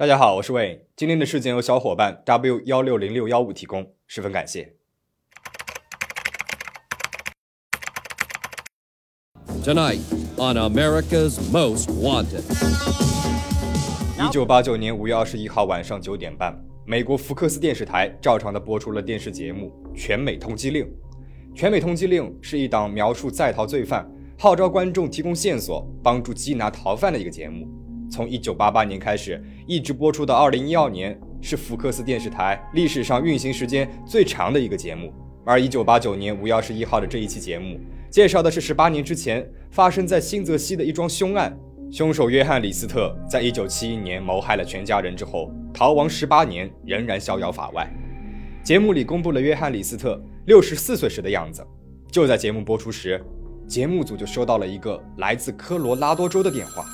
大家好，我是魏。今天的事件由小伙伴 W 幺六零六幺五提供，十分感谢。Tonight on America's Most Wanted。一九八九年五月二十一号晚上九点半，美国福克斯电视台照常的播出了电视节目《全美通缉令》。《全美通缉令》是一档描述在逃罪犯，号召观众提供线索，帮助缉拿逃犯的一个节目。从一九八八年开始，一直播出到二零一二年，是福克斯电视台历史上运行时间最长的一个节目。而一九八九年五月二十一号的这一期节目，介绍的是十八年之前发生在新泽西的一桩凶案。凶手约翰·李斯特在一九七一年谋害了全家人之后，逃亡十八年，仍然逍遥法外。节目里公布了约翰·李斯特六十四岁时的样子。就在节目播出时，节目组就收到了一个来自科罗拉多州的电话。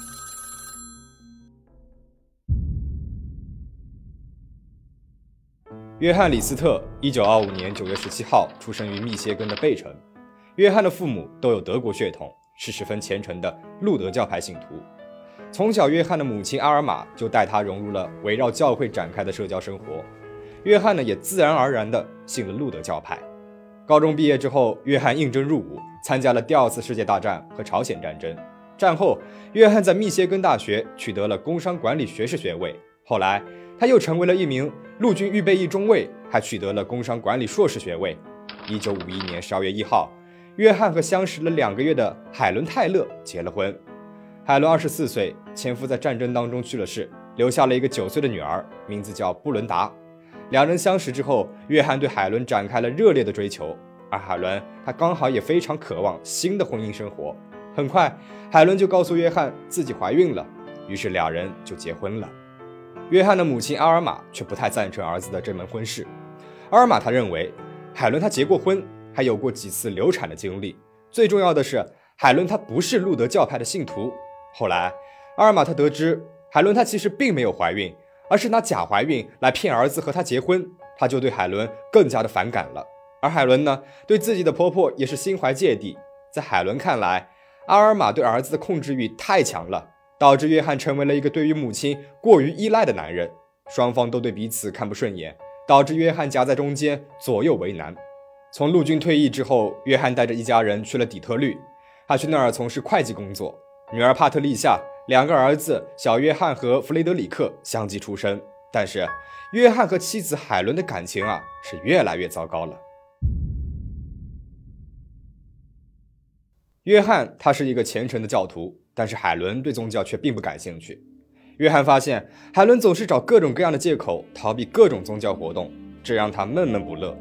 约翰·李斯特，一九二五年九月十七号出生于密歇根的贝城。约翰的父母都有德国血统，是十分虔诚的路德教派信徒。从小，约翰的母亲阿尔玛就带他融入了围绕教会展开的社交生活。约翰呢，也自然而然地信了路德教派。高中毕业之后，约翰应征入伍，参加了第二次世界大战和朝鲜战争。战后，约翰在密歇根大学取得了工商管理学士学位。后来，他又成为了一名陆军预备役中尉，还取得了工商管理硕士学位。一九五一年十二月一号，约翰和相识了两个月的海伦·泰勒结了婚。海伦二十四岁，前夫在战争当中去了世，留下了一个九岁的女儿，名字叫布伦达。两人相识之后，约翰对海伦展开了热烈的追求，而海伦她刚好也非常渴望新的婚姻生活。很快，海伦就告诉约翰自己怀孕了，于是两人就结婚了。约翰的母亲阿尔玛却不太赞成儿子的这门婚事。阿尔玛他认为，海伦她结过婚，还有过几次流产的经历。最重要的是，海伦她不是路德教派的信徒。后来，阿尔玛他得知海伦她其实并没有怀孕，而是拿假怀孕来骗儿子和她结婚，他就对海伦更加的反感了。而海伦呢，对自己的婆婆也是心怀芥蒂。在海伦看来，阿尔玛对儿子的控制欲太强了。导致约翰成为了一个对于母亲过于依赖的男人，双方都对彼此看不顺眼，导致约翰夹在中间，左右为难。从陆军退役之后，约翰带着一家人去了底特律，他去那儿从事会计工作。女儿帕特丽夏，两个儿子小约翰和弗雷德里克相继出生。但是，约翰和妻子海伦的感情啊，是越来越糟糕了。约翰他是一个虔诚的教徒。但是海伦对宗教却并不感兴趣。约翰发现海伦总是找各种各样的借口逃避各种宗教活动，这让他闷闷不乐。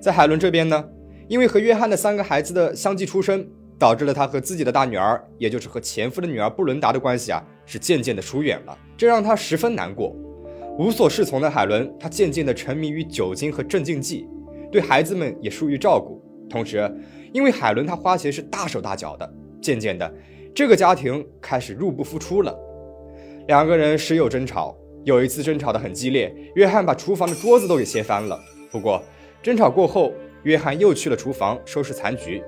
在海伦这边呢，因为和约翰的三个孩子的相继出生，导致了他和自己的大女儿，也就是和前夫的女儿布伦达的关系啊，是渐渐的疏远了，这让他十分难过。无所适从的海伦，她渐渐的沉迷于酒精和镇静剂，对孩子们也疏于照顾。同时，因为海伦她花钱是大手大脚的，渐渐的。这个家庭开始入不敷出了，两个人时有争吵。有一次争吵的很激烈，约翰把厨房的桌子都给掀翻了。不过争吵过后，约翰又去了厨房收拾残局。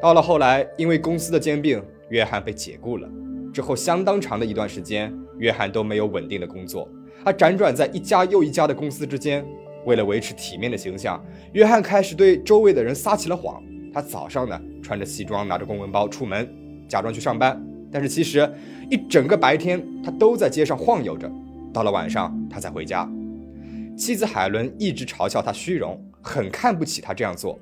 到了后来，因为公司的兼并，约翰被解雇了。之后相当长的一段时间，约翰都没有稳定的工作，他辗转在一家又一家的公司之间。为了维持体面的形象，约翰开始对周围的人撒起了谎。他早上呢穿着西装，拿着公文包出门。假装去上班，但是其实一整个白天他都在街上晃悠着，到了晚上他才回家。妻子海伦一直嘲笑他虚荣，很看不起他这样做。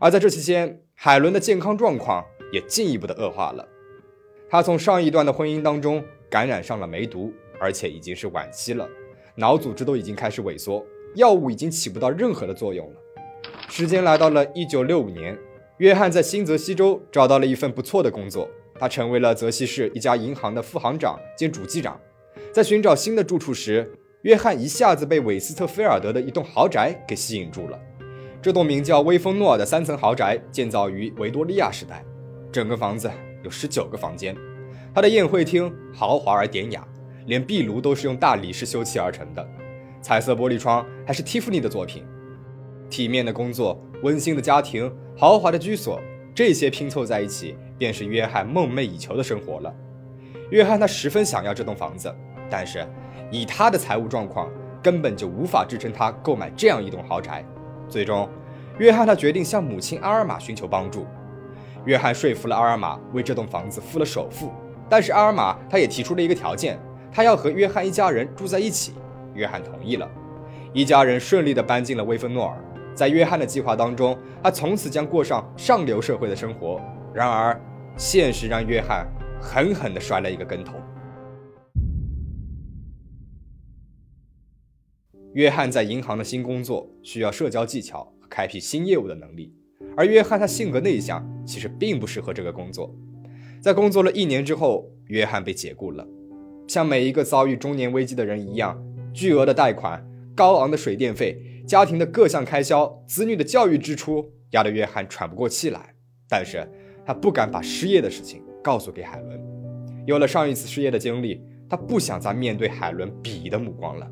而在这期间，海伦的健康状况也进一步的恶化了。他从上一段的婚姻当中感染上了梅毒，而且已经是晚期了，脑组织都已经开始萎缩，药物已经起不到任何的作用了。时间来到了一九六五年。约翰在新泽西州找到了一份不错的工作，他成为了泽西市一家银行的副行长兼主机长。在寻找新的住处时，约翰一下子被韦斯特菲尔德的一栋豪宅给吸引住了。这栋名叫威风诺尔的三层豪宅建造于维多利亚时代，整个房子有十九个房间。它的宴会厅豪华而典雅，连壁炉都是用大理石修砌而成的，彩色玻璃窗还是蒂芙尼的作品。体面的工作，温馨的家庭。豪华的居所，这些拼凑在一起，便是约翰梦寐以求的生活了。约翰他十分想要这栋房子，但是以他的财务状况，根本就无法支撑他购买这样一栋豪宅。最终，约翰他决定向母亲阿尔玛寻求帮助。约翰说服了阿尔玛为这栋房子付了首付，但是阿尔玛他也提出了一个条件，他要和约翰一家人住在一起。约翰同意了，一家人顺利地搬进了威芬诺尔。在约翰的计划当中，他从此将过上上流社会的生活。然而，现实让约翰狠狠地摔了一个跟头。约翰在银行的新工作需要社交技巧和开辟新业务的能力，而约翰他性格内向，其实并不适合这个工作。在工作了一年之后，约翰被解雇了。像每一个遭遇中年危机的人一样，巨额的贷款、高昂的水电费、家庭的各项开销、子女的教育支出，压得约翰喘不过气来。但是他不敢把失业的事情告诉给海伦。有了上一次失业的经历，他不想再面对海伦鄙夷的目光了。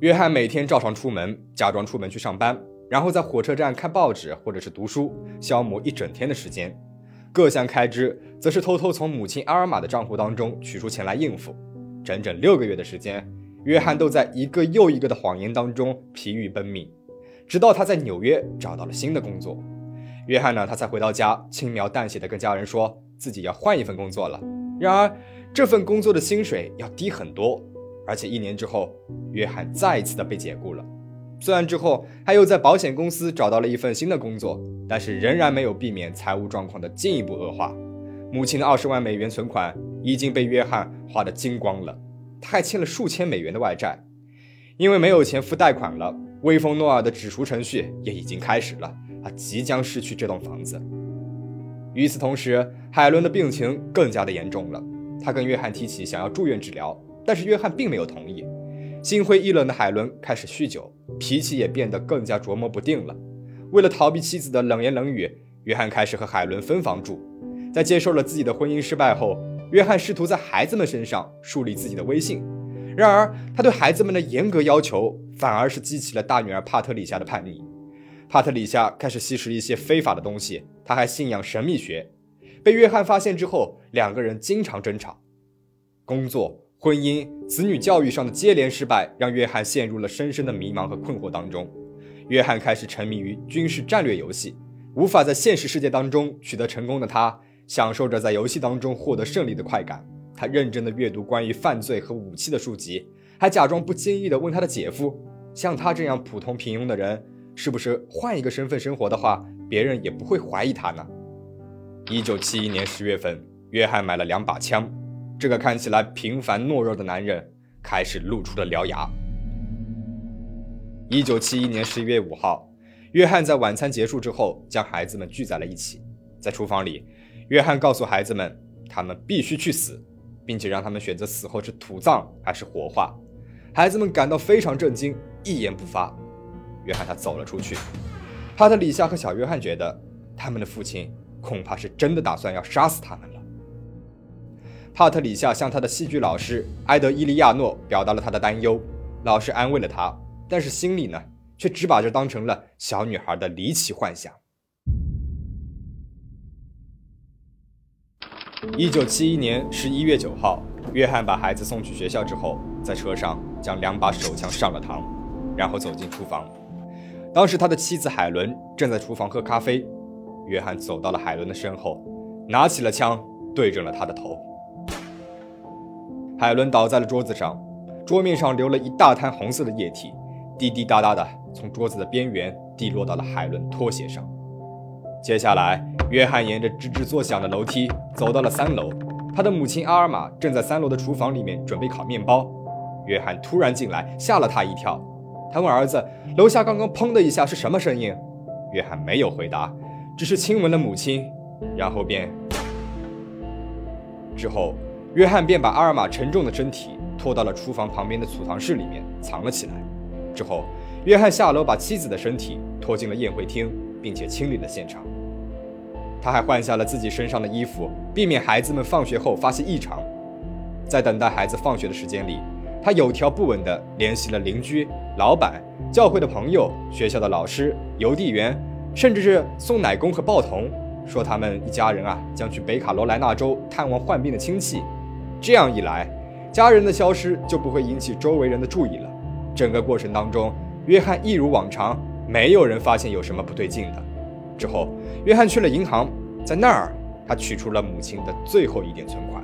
约翰每天照常出门，假装出门去上班，然后在火车站看报纸或者是读书，消磨一整天的时间。各项开支则是偷偷从母亲阿尔玛的账户当中取出钱来应付。整整六个月的时间，约翰都在一个又一个的谎言当中疲于奔命，直到他在纽约找到了新的工作。约翰呢，他才回到家，轻描淡写的跟家人说自己要换一份工作了。然而，这份工作的薪水要低很多。而且一年之后，约翰再一次的被解雇了。虽然之后他又在保险公司找到了一份新的工作，但是仍然没有避免财务状况的进一步恶化。母亲的二十万美元存款已经被约翰花得精光了，他还欠了数千美元的外债。因为没有钱付贷款了，威风诺尔的止赎程序也已经开始了，他即将失去这栋房子。与此同时，海伦的病情更加的严重了，他跟约翰提起想要住院治疗。但是约翰并没有同意。心灰意冷的海伦开始酗酒，脾气也变得更加琢磨不定了。为了逃避妻子的冷言冷语，约翰开始和海伦分房住。在接受了自己的婚姻失败后，约翰试图在孩子们身上树立自己的威信。然而，他对孩子们的严格要求反而是激起了大女儿帕特里夏的叛逆。帕特里夏开始吸食一些非法的东西，他还信仰神秘学。被约翰发现之后，两个人经常争吵。工作。婚姻、子女教育上的接连失败，让约翰陷入了深深的迷茫和困惑当中。约翰开始沉迷于军事战略游戏，无法在现实世界当中取得成功的他，享受着在游戏当中获得胜利的快感。他认真地阅读关于犯罪和武器的书籍，还假装不经意地问他的姐夫：“像他这样普通平庸的人，是不是换一个身份生活的话，别人也不会怀疑他呢？”一九七一年十月份，约翰买了两把枪。这个看起来平凡懦弱的男人开始露出了獠牙。一九七一年十一月五号，约翰在晚餐结束之后，将孩子们聚在了一起。在厨房里，约翰告诉孩子们，他们必须去死，并且让他们选择死后是土葬还是火化。孩子们感到非常震惊，一言不发。约翰他走了出去。帕特里夏和小约翰觉得，他们的父亲恐怕是真的打算要杀死他们了。帕特里夏向他的戏剧老师埃德伊利亚诺表达了他的担忧，老师安慰了他，但是心里呢，却只把这当成了小女孩的离奇幻想。一九七一年十一月九号，约翰把孩子送去学校之后，在车上将两把手枪上了膛，然后走进厨房。当时他的妻子海伦正在厨房喝咖啡，约翰走到了海伦的身后，拿起了枪，对准了她的头。海伦倒在了桌子上，桌面上流了一大滩红色的液体，滴滴答答的从桌子的边缘滴落到了海伦拖鞋上。接下来，约翰沿着吱吱作响的楼梯走到了三楼，他的母亲阿尔玛正在三楼的厨房里面准备烤面包。约翰突然进来，吓了他一跳。他问儿子：“楼下刚刚砰的一下是什么声音？”约翰没有回答，只是亲吻了母亲，然后便之后。约翰便把阿尔玛沉重的身体拖到了厨房旁边的储藏室里面藏了起来。之后，约翰下楼把妻子的身体拖进了宴会厅，并且清理了现场。他还换下了自己身上的衣服，避免孩子们放学后发现异常。在等待孩子放学的时间里，他有条不紊地联系了邻居、老板、教会的朋友、学校的老师、邮递员，甚至是送奶工和报童，说他们一家人啊将去北卡罗来纳州探望患病的亲戚。这样一来，家人的消失就不会引起周围人的注意了。整个过程当中，约翰一如往常，没有人发现有什么不对劲的。之后，约翰去了银行，在那儿他取出了母亲的最后一点存款。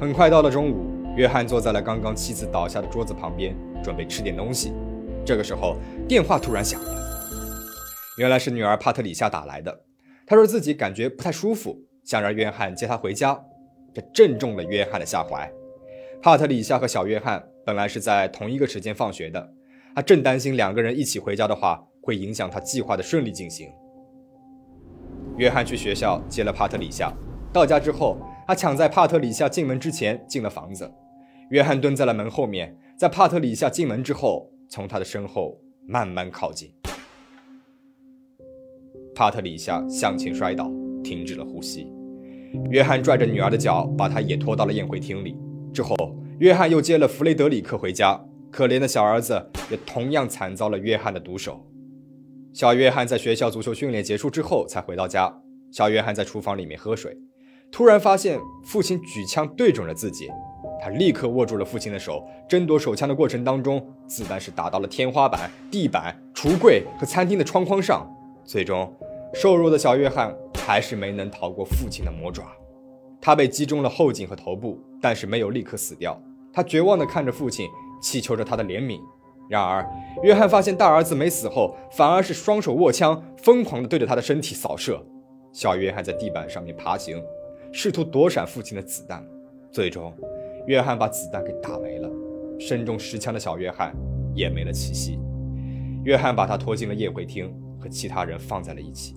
很快到了中午，约翰坐在了刚刚妻子倒下的桌子旁边，准备吃点东西。这个时候，电话突然响了，原来是女儿帕特里夏打来的。她说自己感觉不太舒服，想让约翰接她回家。这正中了约翰的下怀。帕特里夏和小约翰本来是在同一个时间放学的，他正担心两个人一起回家的话会影响他计划的顺利进行。约翰去学校接了帕特里夏，到家之后，他抢在帕特里夏进门之前进了房子。约翰蹲在了门后面，在帕特里夏进门之后。从他的身后慢慢靠近，帕特里夏向前摔倒，停止了呼吸。约翰拽着女儿的脚，把她也拖到了宴会厅里。之后，约翰又接了弗雷德里克回家。可怜的小儿子也同样惨遭了约翰的毒手。小约翰在学校足球训练结束之后才回到家。小约翰在厨房里面喝水，突然发现父亲举枪对准了自己。他立刻握住了父亲的手，争夺手枪的过程当中，子弹是打到了天花板、地板、橱柜和餐厅的窗框上。最终，瘦弱的小约翰还是没能逃过父亲的魔爪。他被击中了后颈和头部，但是没有立刻死掉。他绝望地看着父亲，祈求着他的怜悯。然而，约翰发现大儿子没死后，反而是双手握枪，疯狂地对着他的身体扫射。小约翰在地板上面爬行，试图躲闪父亲的子弹，最终。约翰把子弹给打没了，身中十枪的小约翰也没了气息。约翰把他拖进了宴会厅，和其他人放在了一起。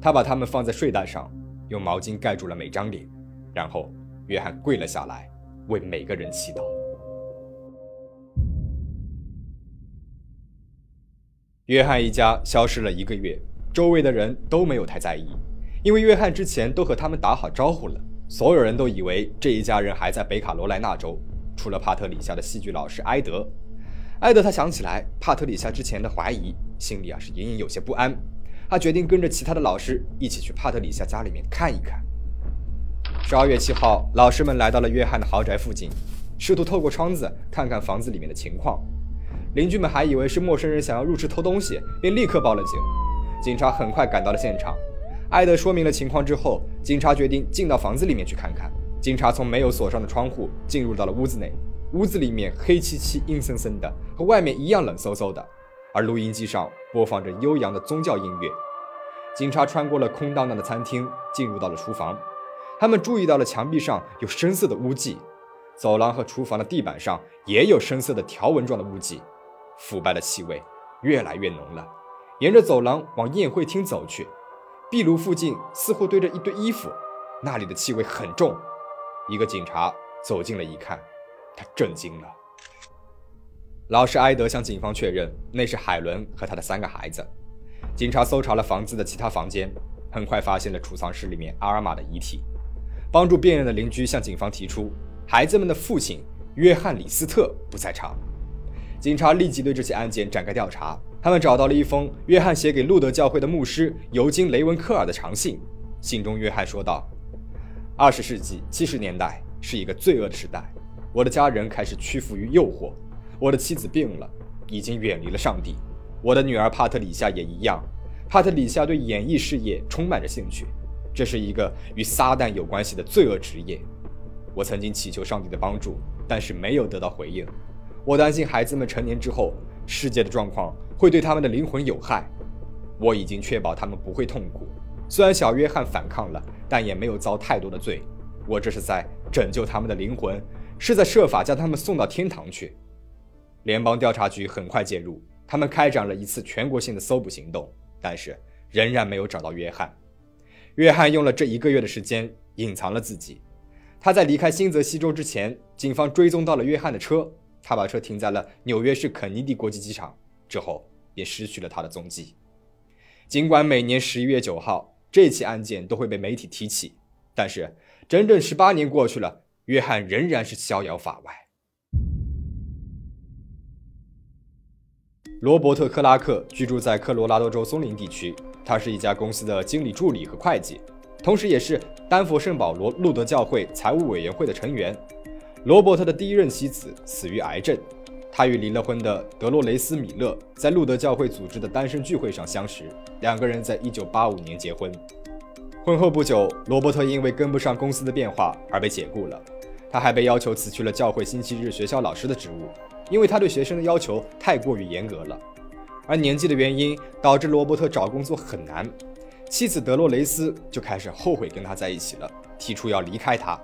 他把他们放在睡袋上，用毛巾盖住了每张脸，然后约翰跪了下来，为每个人祈祷。约翰一家消失了一个月，周围的人都没有太在意，因为约翰之前都和他们打好招呼了。所有人都以为这一家人还在北卡罗来纳州，除了帕特里夏的戏剧老师埃德。埃德他想起来帕特里夏之前的怀疑，心里啊是隐隐有些不安。他决定跟着其他的老师一起去帕特里夏家里面看一看。十二月七号，老师们来到了约翰的豪宅附近，试图透过窗子看看房子里面的情况。邻居们还以为是陌生人想要入室偷东西，便立刻报了警。警察很快赶到了现场。艾德说明了情况之后，警察决定进到房子里面去看看。警察从没有锁上的窗户进入到了屋子内，屋子里面黑漆漆、阴森森的，和外面一样冷飕飕的。而录音机上播放着悠扬的宗教音乐。警察穿过了空荡荡的餐厅，进入到了厨房。他们注意到了墙壁上有深色的污迹，走廊和厨房的地板上也有深色的条纹状的污迹，腐败的气味越来越浓了。沿着走廊往宴会厅走去。壁炉附近似乎堆着一堆衣服，那里的气味很重。一个警察走近了一看，他震惊了。老师埃德向警方确认，那是海伦和他的三个孩子。警察搜查了房子的其他房间，很快发现了储藏室里面阿尔玛的遗体。帮助辨认的邻居向警方提出，孩子们的父亲约翰李斯特不在场。警察立即对这起案件展开调查。他们找到了一封约翰写给路德教会的牧师尤金·雷文科尔的长信。信中，约翰说道：“二十世纪七十年代是一个罪恶的时代，我的家人开始屈服于诱惑，我的妻子病了，已经远离了上帝。我的女儿帕特里夏也一样。帕特里夏对演艺事业充满着兴趣，这是一个与撒旦有关系的罪恶职业。我曾经祈求上帝的帮助，但是没有得到回应。我担心孩子们成年之后，世界的状况。”会对他们的灵魂有害。我已经确保他们不会痛苦。虽然小约翰反抗了，但也没有遭太多的罪。我这是在拯救他们的灵魂，是在设法将他们送到天堂去。联邦调查局很快介入，他们开展了一次全国性的搜捕行动，但是仍然没有找到约翰。约翰用了这一个月的时间隐藏了自己。他在离开新泽西州之前，警方追踪到了约翰的车，他把车停在了纽约市肯尼迪国际机场之后。便失去了他的踪迹。尽管每年十一月九号这起案件都会被媒体提起，但是整整十八年过去了，约翰仍然是逍遥法外。罗伯特·克拉克居住在科罗拉多州松林地区，他是一家公司的经理助理和会计，同时也是丹佛圣保罗路德教会财务委员会的成员。罗伯特的第一任妻子死于癌症。他与离了婚的德洛雷斯·米勒在路德教会组织的单身聚会上相识，两个人在1985年结婚。婚后不久，罗伯特因为跟不上公司的变化而被解雇了。他还被要求辞去了教会星期日学校老师的职务，因为他对学生的要求太过于严格了。而年纪的原因导致罗伯特找工作很难，妻子德洛雷斯就开始后悔跟他在一起了，提出要离开他。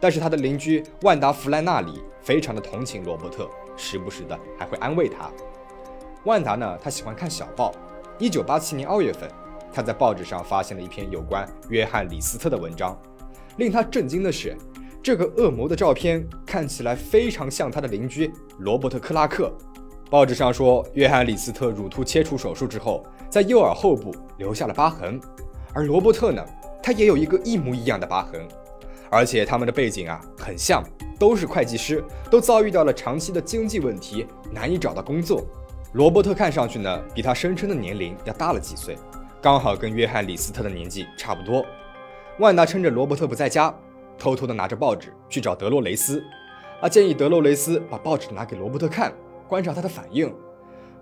但是他的邻居万达·弗莱纳里非常的同情罗伯特。时不时的还会安慰他。万达呢，他喜欢看小报。一九八七年二月份，他在报纸上发现了一篇有关约翰·李斯特的文章。令他震惊的是，这个恶魔的照片看起来非常像他的邻居罗伯特·克拉克。报纸上说，约翰·李斯特乳突切除手术之后，在右耳后部留下了疤痕，而罗伯特呢，他也有一个一模一样的疤痕，而且他们的背景啊很像。都是会计师，都遭遇到了长期的经济问题，难以找到工作。罗伯特看上去呢，比他声称的年龄要大了几岁，刚好跟约翰·李斯特的年纪差不多。万达趁着罗伯特不在家，偷偷的拿着报纸去找德洛雷斯，啊，建议德洛雷斯把报纸拿给罗伯特看，观察他的反应。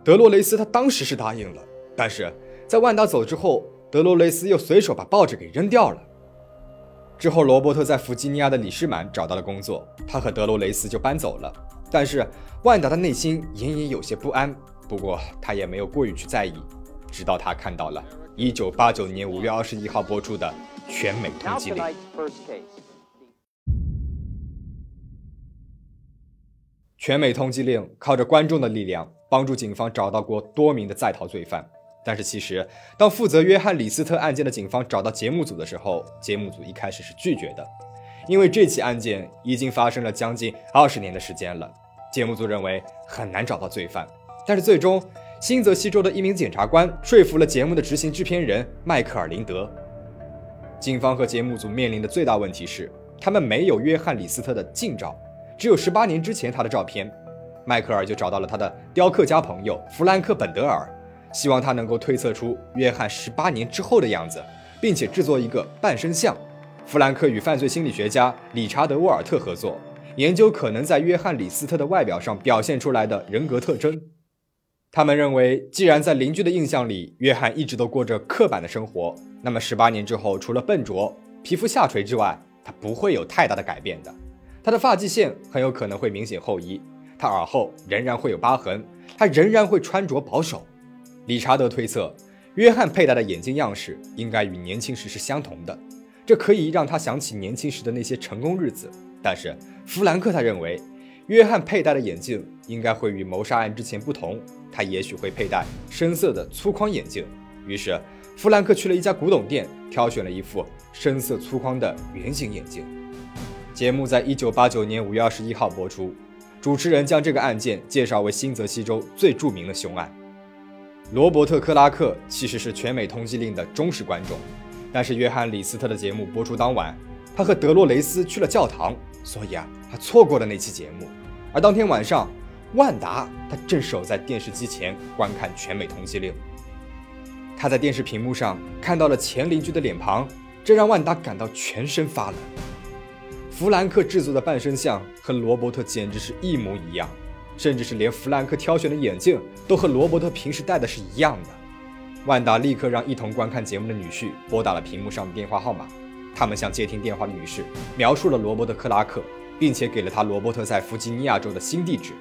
德洛雷斯他当时是答应了，但是在万达走之后，德洛雷斯又随手把报纸给扔掉了。之后，罗伯特在弗吉尼亚的李士满找到了工作，他和德洛雷斯就搬走了。但是万达的内心隐隐有些不安，不过他也没有过于去在意，直到他看到了1989年5月21号播出的《全美通缉令》。《全美通缉令》靠着观众的力量，帮助警方找到过多名的在逃罪犯。但是其实，当负责约翰·李斯特案件的警方找到节目组的时候，节目组一开始是拒绝的，因为这起案件已经发生了将近二十年的时间了，节目组认为很难找到罪犯。但是最终，新泽西州的一名检察官说服了节目的执行制片人迈克尔·林德。警方和节目组面临的最大问题是，他们没有约翰·李斯特的近照，只有十八年之前他的照片。迈克尔就找到了他的雕刻家朋友弗兰克·本德尔。希望他能够推测出约翰十八年之后的样子，并且制作一个半身像。弗兰克与犯罪心理学家理查德·沃尔特合作，研究可能在约翰·李斯特的外表上表现出来的人格特征。他们认为，既然在邻居的印象里，约翰一直都过着刻板的生活，那么十八年之后，除了笨拙、皮肤下垂之外，他不会有太大的改变的。他的发际线很有可能会明显后移，他耳后仍然会有疤痕，他仍然会穿着保守。理查德推测，约翰佩戴的眼镜样式应该与年轻时是相同的，这可以让他想起年轻时的那些成功日子。但是弗兰克他认为，约翰佩戴的眼镜应该会与谋杀案之前不同，他也许会佩戴深色的粗框眼镜。于是弗兰克去了一家古董店，挑选了一副深色粗框的圆形眼镜。节目在一九八九年五月二十一号播出，主持人将这个案件介绍为新泽西州最著名的凶案。罗伯特·克拉克其实是全美通缉令的忠实观众，但是约翰·李斯特的节目播出当晚，他和德洛雷斯去了教堂，所以啊，他错过了那期节目。而当天晚上，万达他正守在电视机前观看全美通缉令，他在电视屏幕上看到了前邻居的脸庞，这让万达感到全身发冷。弗兰克制作的半身像和罗伯特简直是一模一样。甚至是连弗兰克挑选的眼镜都和罗伯特平时戴的是一样的。万达立刻让一同观看节目的女婿拨打了屏幕上的电话号码。他们向接听电话的女士描述了罗伯特·克拉克，并且给了他罗伯特在弗吉尼亚州的新地址。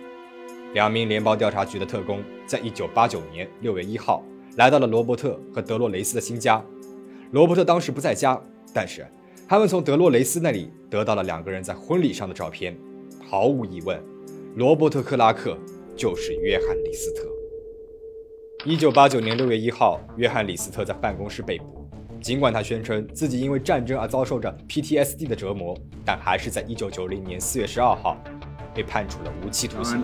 两名联邦调查局的特工在1989年6月1号来到了罗伯特和德洛雷斯的新家。罗伯特当时不在家，但是他们从德洛雷斯那里得到了两个人在婚礼上的照片。毫无疑问。罗伯特·克拉克就是约翰·李斯特。一九八九年六月一号，约翰·李斯特在办公室被捕。尽管他宣称自己因为战争而遭受着 PTSD 的折磨，但还是在一九九零年四月十二号被判处了无期徒刑。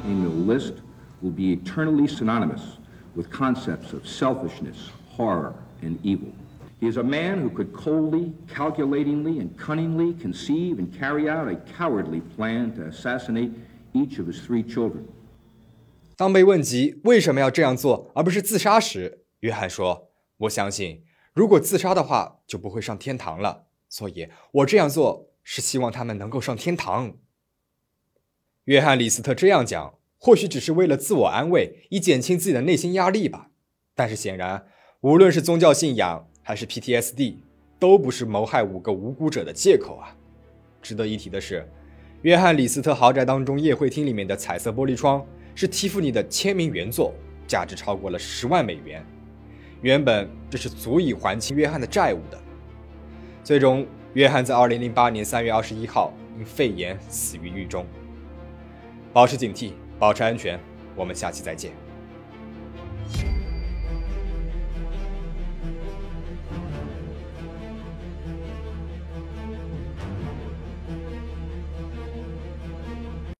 He is a man who could coldly, calculatingly, and cunningly conceive and carry out a cowardly plan to assassinate. each of his three children. 当被问及为什么要这样做而不是自杀时，约翰说：“我相信，如果自杀的话，就不会上天堂了。所以我这样做是希望他们能够上天堂。”约翰·李斯特这样讲，或许只是为了自我安慰，以减轻自己的内心压力吧。但是显然，无论是宗教信仰还是 PTSD，都不是谋害五个无辜者的借口啊！值得一提的是，约翰·李斯特豪宅当中宴会厅里面的彩色玻璃窗是蒂芙尼的签名原作，价值超过了十万美元。原本这是足以还清约翰的债务的。最终，约翰在2008年3月21号因肺炎死于狱中。保持警惕，保持安全。我们下期再见。